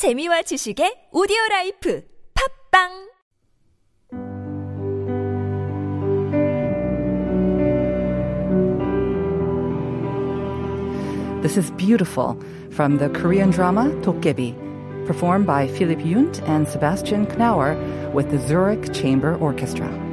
재미와 지식의 오디오 라이프 팝빵 This is beautiful from the Korean drama Dokkaebi, performed by Philip Jundt and Sebastian Knauer with the Zurich Chamber Orchestra.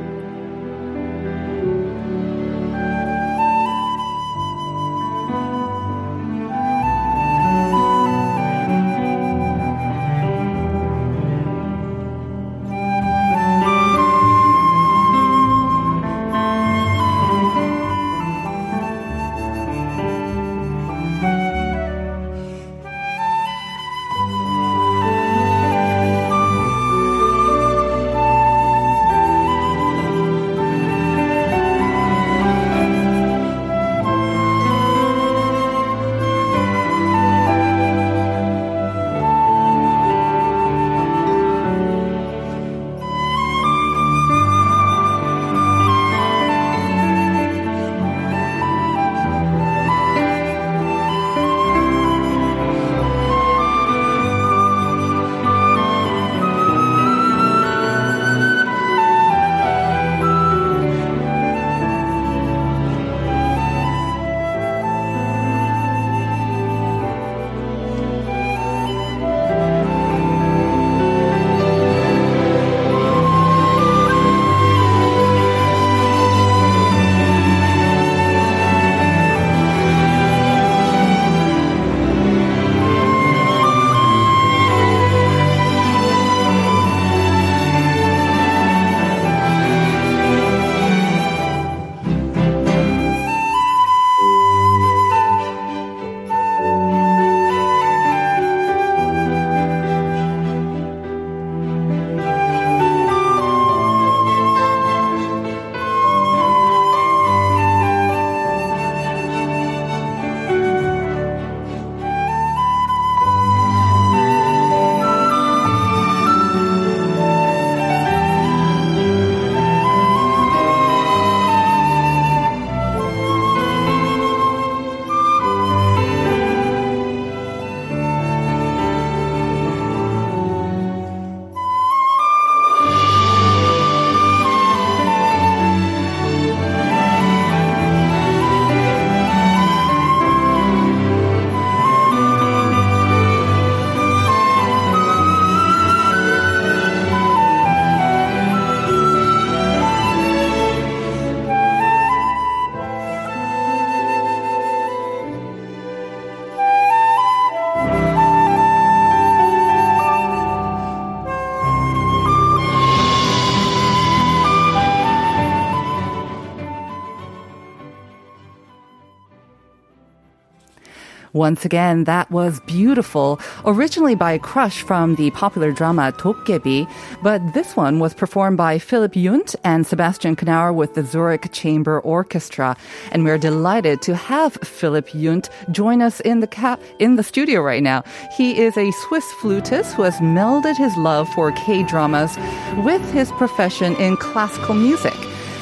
Once again, that was beautiful, originally by Crush from the popular drama Dokkaebi, but this one was performed by Philip Jundt and Sebastian Knauer with the Zurich Chamber Orchestra. And we're delighted to have Philip Jundt join us in the cap in the studio right now. He is a Swiss flutist who has melded his love for K-dramas with his profession in classical music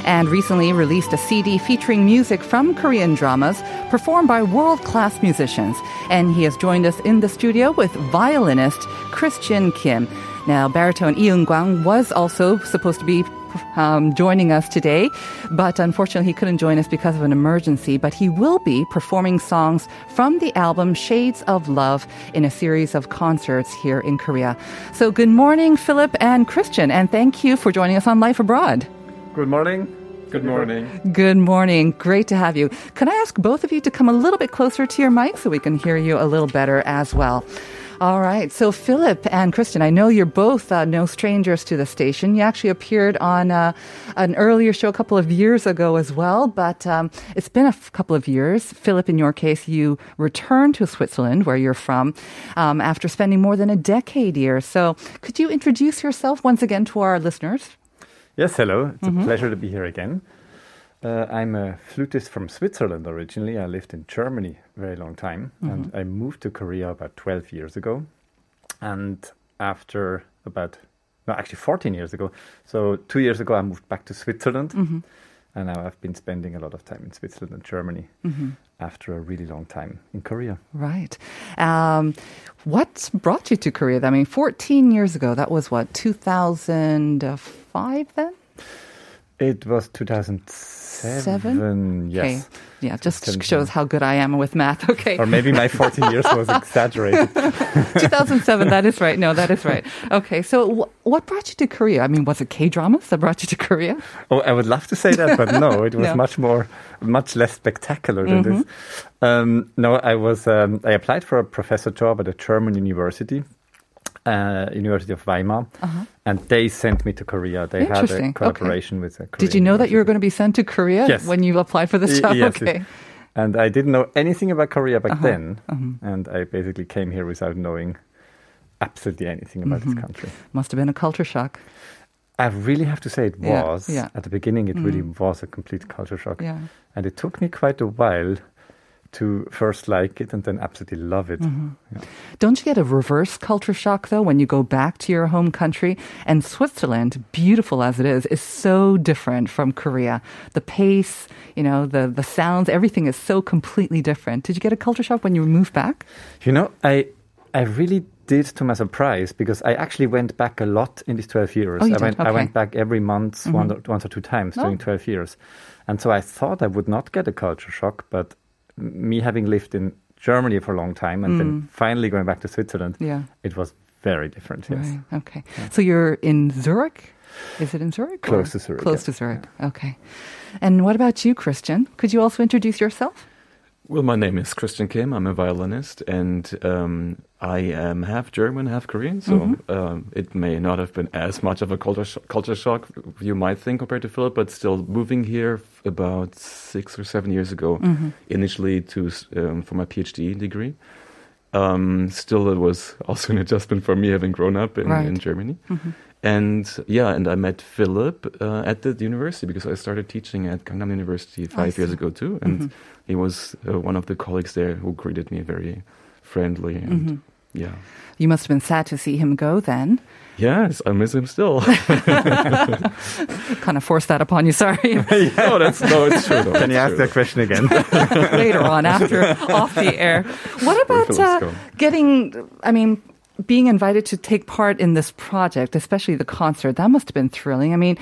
and recently released a CD featuring music from Korean dramas performed by world class musicians. And he has joined us in the studio with violinist Christian Kim. Now, baritone Lee Eung-kwang was also supposed to be um, joining us today, but unfortunately he couldn't join us because of an emergency. But he will be performing songs from the album Shades of Love in a series of concerts here in Korea. So, good morning, Philip and Christian, and thank you for joining us on Life Abroad. Good morning. Good morning. Good morning. Great to have you. Can I ask both of you to come a little bit closer to your mic so we can hear you a little better as well? All right. So, Philip and Christian, I know you're both uh, no strangers to the station. You actually appeared on uh, an earlier show a couple of years ago as well, but um, it's been a f- couple of years. Philip, in your case, you returned to Switzerland, where you're from, um, after spending more than a decade here. So, could you introduce yourself once again to our listeners? Yes, hello. It's mm-hmm. a pleasure to be here again. Uh, I'm a flutist from Switzerland originally. I lived in Germany a very long time, mm-hmm. and I moved to Korea about 12 years ago. And after about, no, actually 14 years ago, so two years ago, I moved back to Switzerland. Mm-hmm. and now I've been spending a lot of time in Switzerland and Germany after a really long time in Korea. Right. Um, what brought you to Korea? I mean, 14 years ago, that was what, 2005 then? It was 2007. Yes. Okay. Yeah, just 17. shows how good I am with math. Okay. Or maybe my 14 years was exaggerated. 2007, that is right. No, that is right. Okay, so wh- what brought you to Korea? I mean, was it K dramas that brought you to Korea? Oh, I would love to say that, but no, it was No. Mm-hmm. much more, much less spectacular than this. Um, no, I was, um, I applied for a professor job at a German university, uh, University of Weimar, and they sent me to Korea. They had Uh-huh. A Okay. with a Korean Did you know that you were going to be sent to Korea Yes. when you applied for this Y- yes, okay. And I didn't know anything about Korea back Uh-huh. then, and I basically came here without knowing absolutely anything about Mm-hmm. this country. Must have been a culture shock. I really have to say it was. yeah. At the beginning, it really was a complete culture shock. Yeah. And it took me quite a while to first like it and then absolutely love it. Mm-hmm. Yeah. Don't you get a reverse culture shock though when you go back to your home country? And Switzerland, beautiful as it is, is so different from Korea. The pace, you know, the the sounds, everything is so completely different. Did you get a culture shock when you moved back? You know, I I really did to my surprise because I actually went back a lot in these 12 years. Oh, I went I Okay. Mm-hmm. went back every month, one or, once or two times during Oh. 12 years. And so I thought I would not get a culture shock, but me having lived in Germany for a long time and then finally going back to Switzerland, Mm. Yeah. it was very different. Yes. Right. Okay. So you're in Zurich? Is it in Zurich? or- Close to Zurich, Close yeah. to Zurich. Okay. And what about you, Christian? Could you also introduce yourself? Well, my name is Christian Kim. I'm a violinist, and um, I am half German, half Korean. So Mm-hmm. um, it may not have been as much of a culture sh- culture shock you might think compared to Philip, but still moving here f- about six or seven years ago, Mm-hmm. initially to um, for my PhD degree. Um, still, it was also an adjustment for me having grown up in, Right. in Germany. And yeah, and I met Philip uh, at the university because I started teaching at Gangnam University five years ago too, and he was uh, one of the colleagues there who greeted me very friendly and yeah. You must have been sad to see him go then. Yes, I miss him still. Kind of forced that upon you, sorry. no, that's no, it's true. Though. Can you ask true. that question again? later on after off the air. What about uh, getting? I mean, being invited to take part in this project, especially the concert. That must have been thrilling. I mean,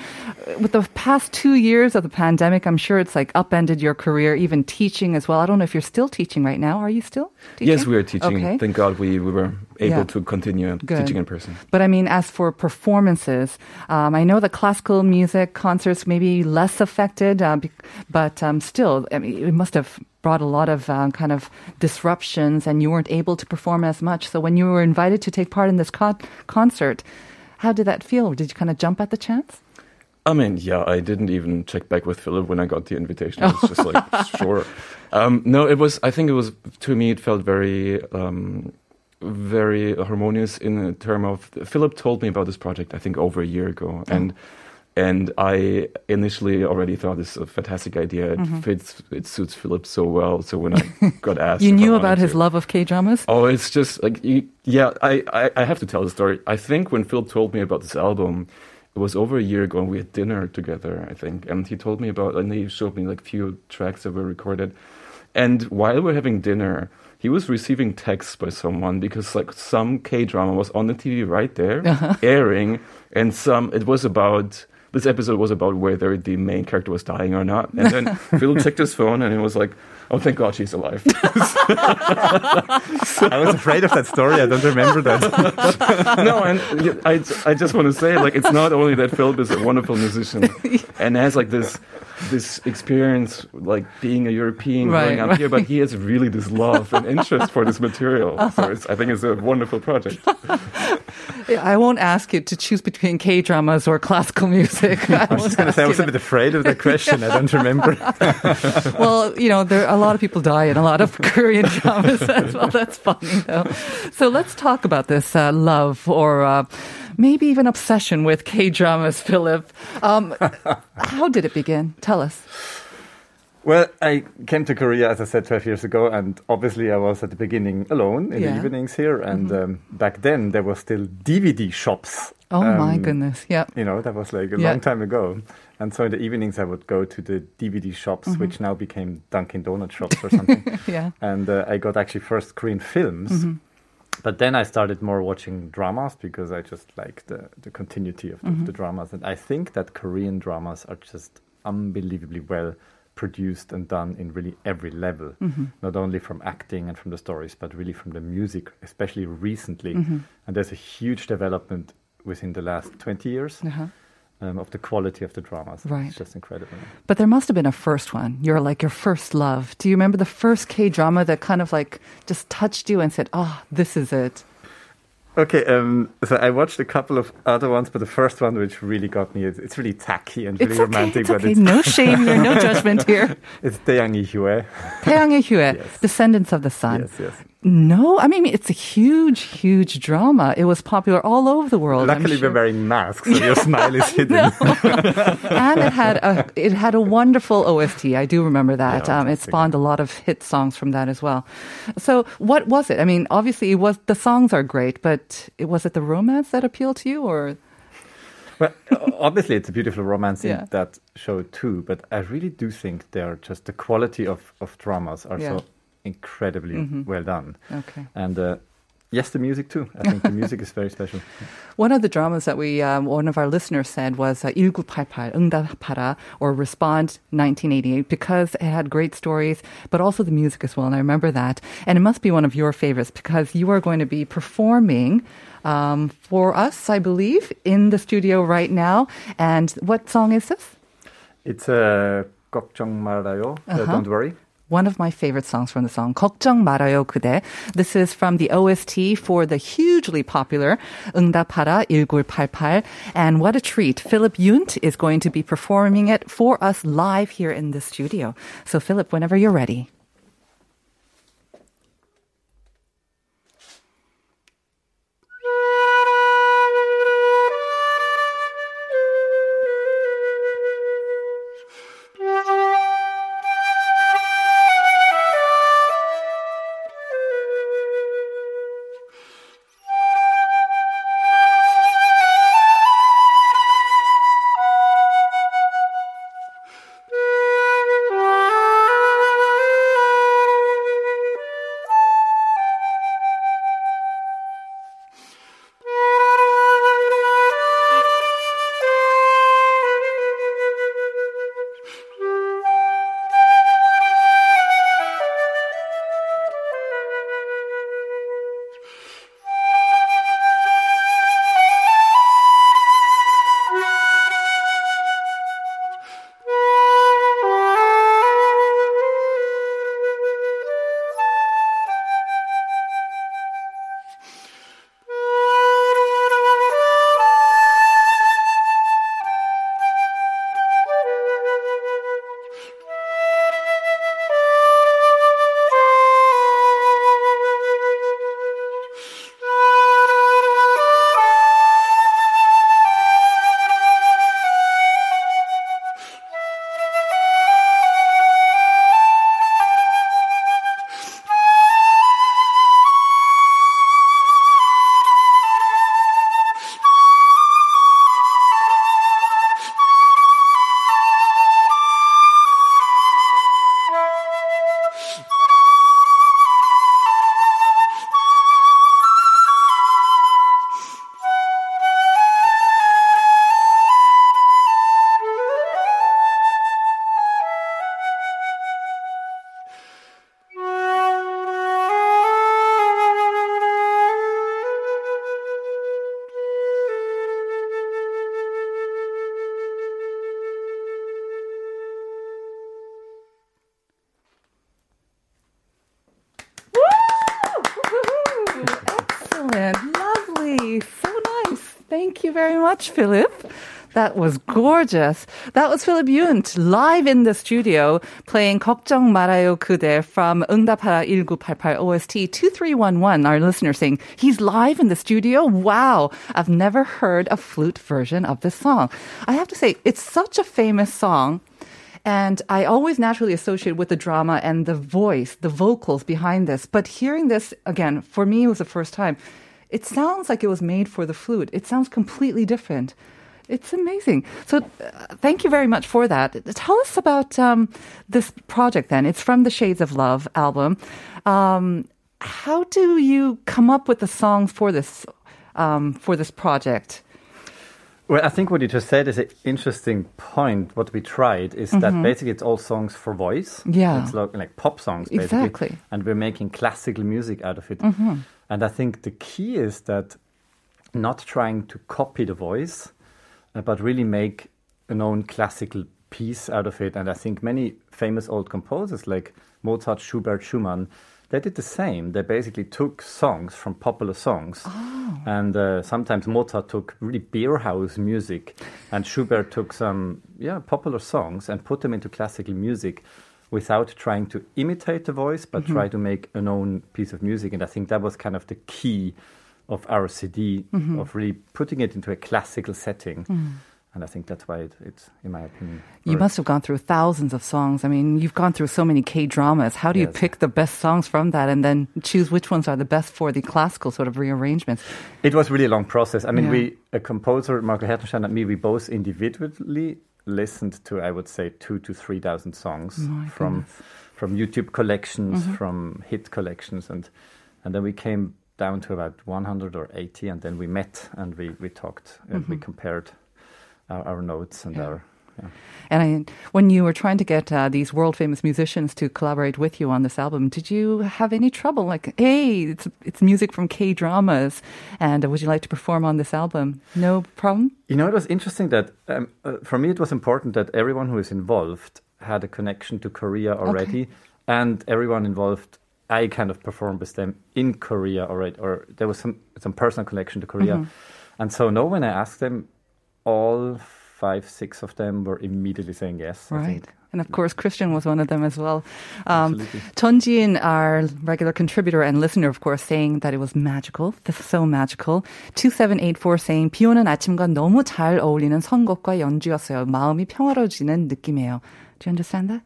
with the past two years of the pandemic, I'm sure it's like upended your career, even teaching as well. I don't know if you're still teaching right now. Are you still? Teaching? Yes, we are teaching. Okay. Thank God we, we were able Yeah. to continue Good. teaching in person. But I mean, as for performances, um, I know that classical music concerts may be less affected, uh, but um, still, I mean, it must have brought a lot of um, kind of disruptions, and you weren't able to perform as much. So when you were invited to take part in this con- concert, how did that feel? Did you kind of jump at the chance? I mean, yeah, I didn't even check back with Philip when I got the invitation. I was just like, sure. Um, no, it was. I think it was to me. It felt very, um, very harmonious in the term of Philip told me about this project. I think over a year ago, and and I initially already thought this is a fantastic idea. It mm-hmm. fits. It suits Philip so well. So when I got asked, You knew about his to- love of K dramas? Oh, it's just like you, yeah. I, I I have to tell the story. I think when Phil told me about this album, it was over a year ago, and we had dinner together. I think, and he told me about, and he showed me like few tracks that were recorded. And while we're having dinner, he was receiving texts by someone because like some K drama was on the TV right there, uh-huh. airing, and some it was about. This episode was about whether the main character was dying or not. And then Phil checked his phone and it was like, oh, thank God she's alive. I was afraid of that story. I don't remember that. no, and y- I, I just want to say, like, it's not only that Philip is a wonderful musician and has like this this experience, like being a European Right, growing up right. here, but he has really this love and interest for this material. So it's, I think it's a wonderful project. I won't ask you to choose between K dramas or classical music. I I was just going to say, I was a bit afraid of that question. I don't remember. well, you know, there a lot of people die in a lot of Korean dramas as well. That's funny, though. So let's talk about this uh, love or uh, maybe even obsession with K dramas, Philip. Um, how did it begin? Tell us. Well, I came to Korea, as I said, 12 years ago, and obviously I was at the beginning alone in Yeah. the evenings here. And um, back then, there were still DVD shops Oh my Um, goodness. Yep. You know, that was like a Yeah. long time ago. And so in the evenings, I would go to the DVD shops, Mm-hmm. which now became Dunkin' Donut shops or something. Yeah. and uh, I got actually first Korean films. Mm-hmm. But then I started more watching dramas because I just like the, the continuity of, Mm-hmm. of the dramas. And I think that Korean dramas are just unbelievably well produced and done in really every level, Mm-hmm. not only from acting and from the stories, but really from the music, especially recently. Mm-hmm. And there's a huge development within the last 20 years Uh-huh um, of the quality of the dramas. Right. It's just incredible. But there must have been a first one. You're like your first love. Do you remember the first K drama that kind of like just touched you and said, ah, oh, this is it? Okay, um, so I watched a couple of other ones, but the first one which really got me, it's, it's really tacky and really it's okay, romantic. It's okay. but it's no shame here, no judgment here. it's Taeyangi Hue. Taeyangi Hue, yes. Descendants of the Sun. Yes, yes. No, I mean it's a huge, huge drama. It was popular all over the world. Luckily, sure. we're wearing masks, so your smile is hidden. and it had a it had a wonderful OST. I do remember that. Yeah, um, it spawned a lot of hit songs from that as well. So, what was it? I mean, obviously, it was the songs are great, but it, was it the romance that appealed to you, or Well, obviously, it's a beautiful romance in Yeah. that show too, but I really do think they're just the quality of, of dramas are Yeah. So incredibly well done. okay? And uh, yes, the music too. I think the music is very special. One of the dramas that we, um, one of our listeners said was uh, 1988, 응답하라, or Respond 1988, because it had great stories, but also the music as well. And I remember that. And it must be one of your favorites because you are going to be performing um, for us, I believe, in the studio right now. And what song is this? It's a uh, 걱정 말아요. uh, Uh-huh. don't worry. one of my favorite songs from the song 걱정 말아요 그대. This is from the OST for the hugely popular 응답하라 1988. And what a treat. Philip Jundt is going to be performing it for us live here in the studio. So Philip, whenever you're ready. moment. Lovely. So nice. Thank you very much, Philip. That was gorgeous. That was Philip Jundt live in the studio playing 걱정 말아요 그대 from 응답하라 1988 OST 2311. Our listener saying he's live in the studio. Wow. I've never heard a flute version of this song. I have to say it's such a famous song. And I always naturally associate with the drama and the voice, the vocals behind this. But hearing this again, for me, it was the first time it sounds like it was made for the flute. It sounds completely different. It's amazing. So, uh, thank you very much for that. Tell us about um, this project then. It's from the Shades of Love album. Um, how do you come up with the songs for this um, for this project? Well, I think what you just said is an interesting point. What we tried is that basically it's all songs for voice. Mm-hmm. Yeah. It's like, like pop songs, basically. Exactly. And we're making classical music out of it. And I think the key is that not trying to copy the voice, uh, but really make an own classical piece out of it. And I think many famous old composers like Mozart, Schubert, Schumann, they did the same. They basically took songs from popular songs. Oh. And uh, sometimes Mozart took really beer house music, and Schubert took some yeah popular songs and put them into classical music without trying to imitate the voice, but mm-hmm. try to make an own piece of music. And I think that was kind of the key of our CD, mm-hmm. of really putting it into a classical setting. Mm. And I think that's why it, it's, in my opinion, You must have gone through thousands of songs. I mean, you've gone through so many K dramas. How do you pick the best songs from that and then choose which ones are the best for the classical sort of rearrangements? It was really a long process. I mean, Yeah. we, a composer, Marco Hertenstein and me, we both individually listened to, I would say, two to 3,000 songs from, from YouTube collections, Mm-hmm. from hit collections. And, and then we came down to about 100 or 80. And then we met and we, we talked and we compared our, our notes and. Yeah. our. Yeah. And I, when you were trying to get uh, these world famous musicians to collaborate with you on this album, did you have any trouble? Like, hey, it's it's music from K dramas, and would you like to perform on this album? No problem. You know, it was interesting that um, uh, for me it was important that everyone who is involved had a connection to Korea already, and everyone involved. I kind of performed with them in Korea already, or there was some some personal connection to Korea, Mm-hmm. and so no, when I asked them, all five, six of them were immediately saying yes. I Right. think. And of course, Christian was one of them as well. Um, Absolutely. Chun Jin, our regular contributor and listener, of course, saying that it was magical. This is so magical. 2784 saying, 비 오는 아침과 너무 잘 어울리는 선곡과 연주였어요. 마음이 평화로워지는 느낌이에요. Do you understand that?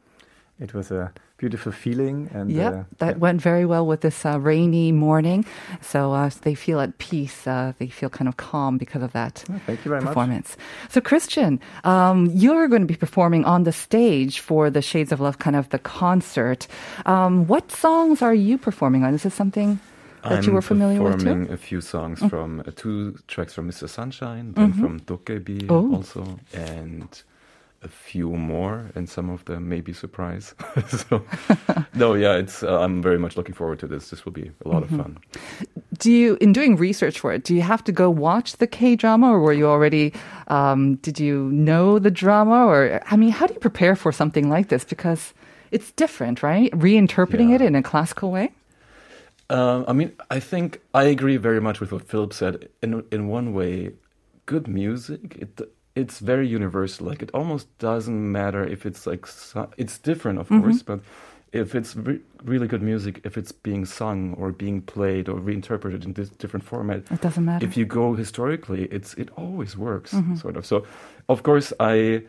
It was a beautiful feeling, and Yep, uh, that yeah. went very well with this uh, rainy morning. So uh, they feel at peace. Uh, they feel kind of calm because of that Oh, thank you very much. performance. So, Christian, um, you're going to be performing on the stage for the Shades of Love, kind of the concert. Um, what songs are you performing on? Is this something that you I'm were familiar with performing too? a few songs from uh, two tracks from Mr. Sunshine, then from Dokkaebi Oh. also, and a few more, and some of them may be surprise. so, no, yeah, it's. Uh, I'm very much looking forward to this. This will be a lot of fun. Do you, in doing research for it, do you have to go watch the K drama, or were you already? Um, did you know the drama, or I mean, how do you prepare for something like this? Because it's different, right? Reinterpreting it in a classical way. Um, I mean, I think I agree very much with what Philip said. In in one way, good music it it's very universal. Like it almost doesn't matter if it's like it's different, of course, but if it's re- really good music, if it's being sung or being played or reinterpreted in this different format, It doesn't matter. if you go historically, it's it always works, sort of. So, of course, I.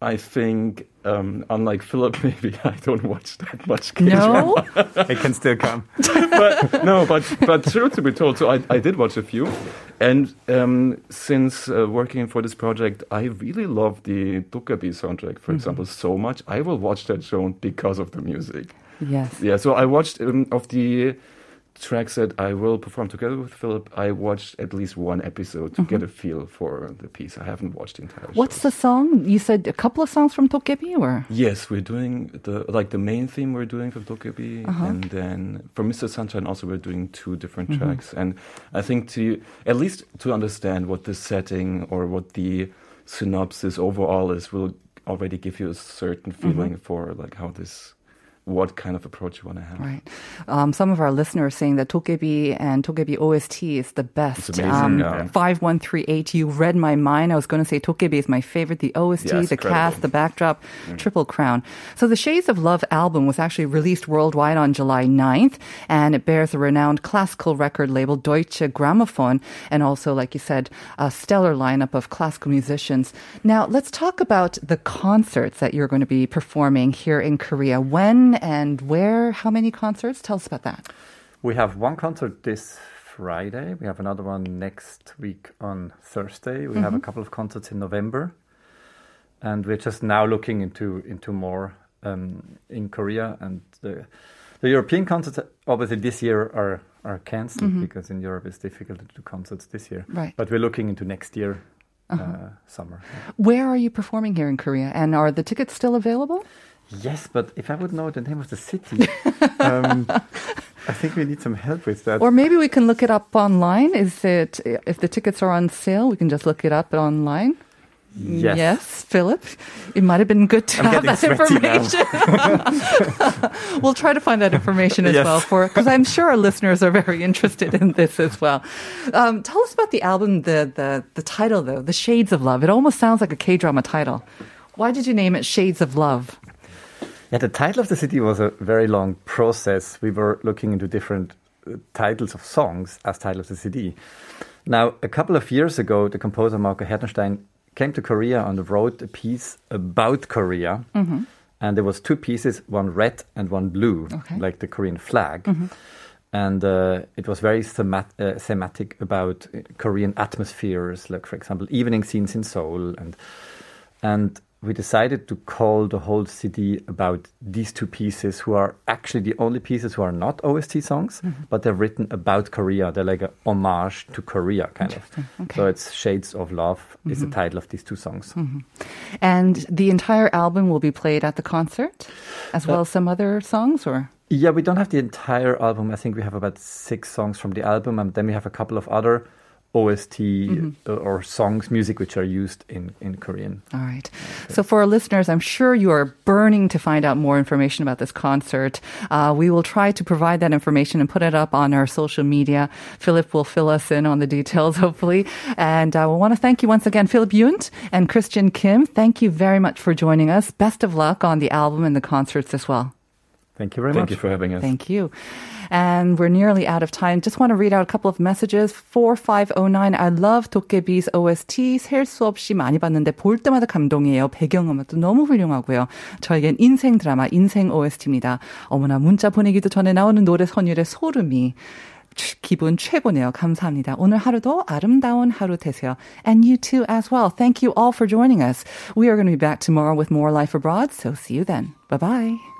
I think, um, unlike Philip, maybe I don't watch that much. K-drama no, it can still come. but no, but but truth to be told, so I, I did watch a few, and um, since uh, working for this project, I really love the Dokkaebi soundtrack, for example, so much. I will watch that show because of the music. yes, Yeah, so I watched um, of the tracks that I will perform together with Philip. I watched at least one episode to get a mm-hmm. feel for the piece. I haven't watched the entire. What's the song? You said a couple of songs from Dokkaebi, or Yes, we're doing the like the main theme we're doing for Dokkaebi, uh-huh. and then for Mr. Sunshine also we're doing two different mm-hmm. tracks. And I think to at least to understand what the setting or what the synopsis overall is will already give you a certain mm-hmm. feeling for like how this what kind of approach you want to have. Right. Um, some of our listeners saying that Dokkaebi and Dokkaebi OST is the best. It's amazing, um, yeah. 5138, you read my mind. I was going to say Dokkaebi is my favorite. The OST, Yeah, the cast, the backdrop, Triple Crown. So the Shades of Love album was actually released worldwide on July 9th, and it bears a renowned classical record label Deutsche Grammophon, and also, like you said, a stellar lineup of classical musicians. Now, let's talk about the concerts that you're going to be performing here in Korea. When and where? How many concerts? Tell us about that. We have one concert this Friday. We have another one next week on Thursday. We have a couple of concerts in November, and we're just now looking into into more um, in Korea and the the European concerts. Obviously, this year are are canceled because in Europe it's difficult to do concerts this year. Right. But we're looking into next year. uh summer. Where are you performing here in Korea? And are the tickets still available? Yes, but if I would know the name of the city, um, I think we need some help with that. Or maybe we can look it up online. Is it if the tickets are on sale, we can just look it up online? yes. Philip. It might have been good to I'm have that information. we'll try to find that information as Yes. well for because I'm sure our listeners are very interested in this as well. Um, tell us about the album, the the the title though, "The Shades of Love." It almost sounds like a K drama title. Why did you name it "Shades of Love"? Yeah, the title of the city was a very long process. We were looking into different uh, titles of songs as title of the CD. Now, a couple of years ago, the composer Marco Hertenstein came to Korea and wrote a piece about Korea. And there was two pieces, one red and one blue, Okay. like the Korean flag. And uh, it was very themat- uh, thematic about uh, Korean atmospheres, like for example, evening scenes in Seoul, and and we decided to call the whole CD about these two pieces, who are actually the only pieces who are not OST songs, mm-hmm. but they're written about Korea. They're like a homage to Korea, kind of. So it's Shades of Love is the mm-hmm. title of these two songs. Mm-hmm. And the entire album will be played at the concert, as uh, well as some other songs, or Yeah, we don't have the entire album. I think we have about six songs from the album, and then we have a couple of other OST uh, or songs, music which are used in, in Korean. All right. So for our listeners, I'm sure you are burning to find out more information about this concert. Uh, we will try to provide that information and put it up on our social media. Philip will fill us in on the details, hopefully. And uh, we want to thank you once again, Philip Jundt and Christian Kim. Thank you very much for joining us. Best of luck on the album and the concerts as well. Thank you very Thank much. Thank you for having us. Thank you. And we're nearly out of time. Just want to read out a couple of messages. 4509, I love 도깨비's OST. 셀 수 없이 많이 봤는데 볼 때마다 감동이에요. 배경음악도 너무 훌륭하고요. 저에겐 인생 드라마, 인생 OST입니다. 어머나 문자 보내기도 전에 나오는 노래 선율의 소름이 치- 기분 최고네요. 감사합니다. 오늘 하루도 아름다운 하루 되세요. And you too as well. Thank you all for joining us. We are going to be back tomorrow with more Life Abroad, so see you then. Bye bye.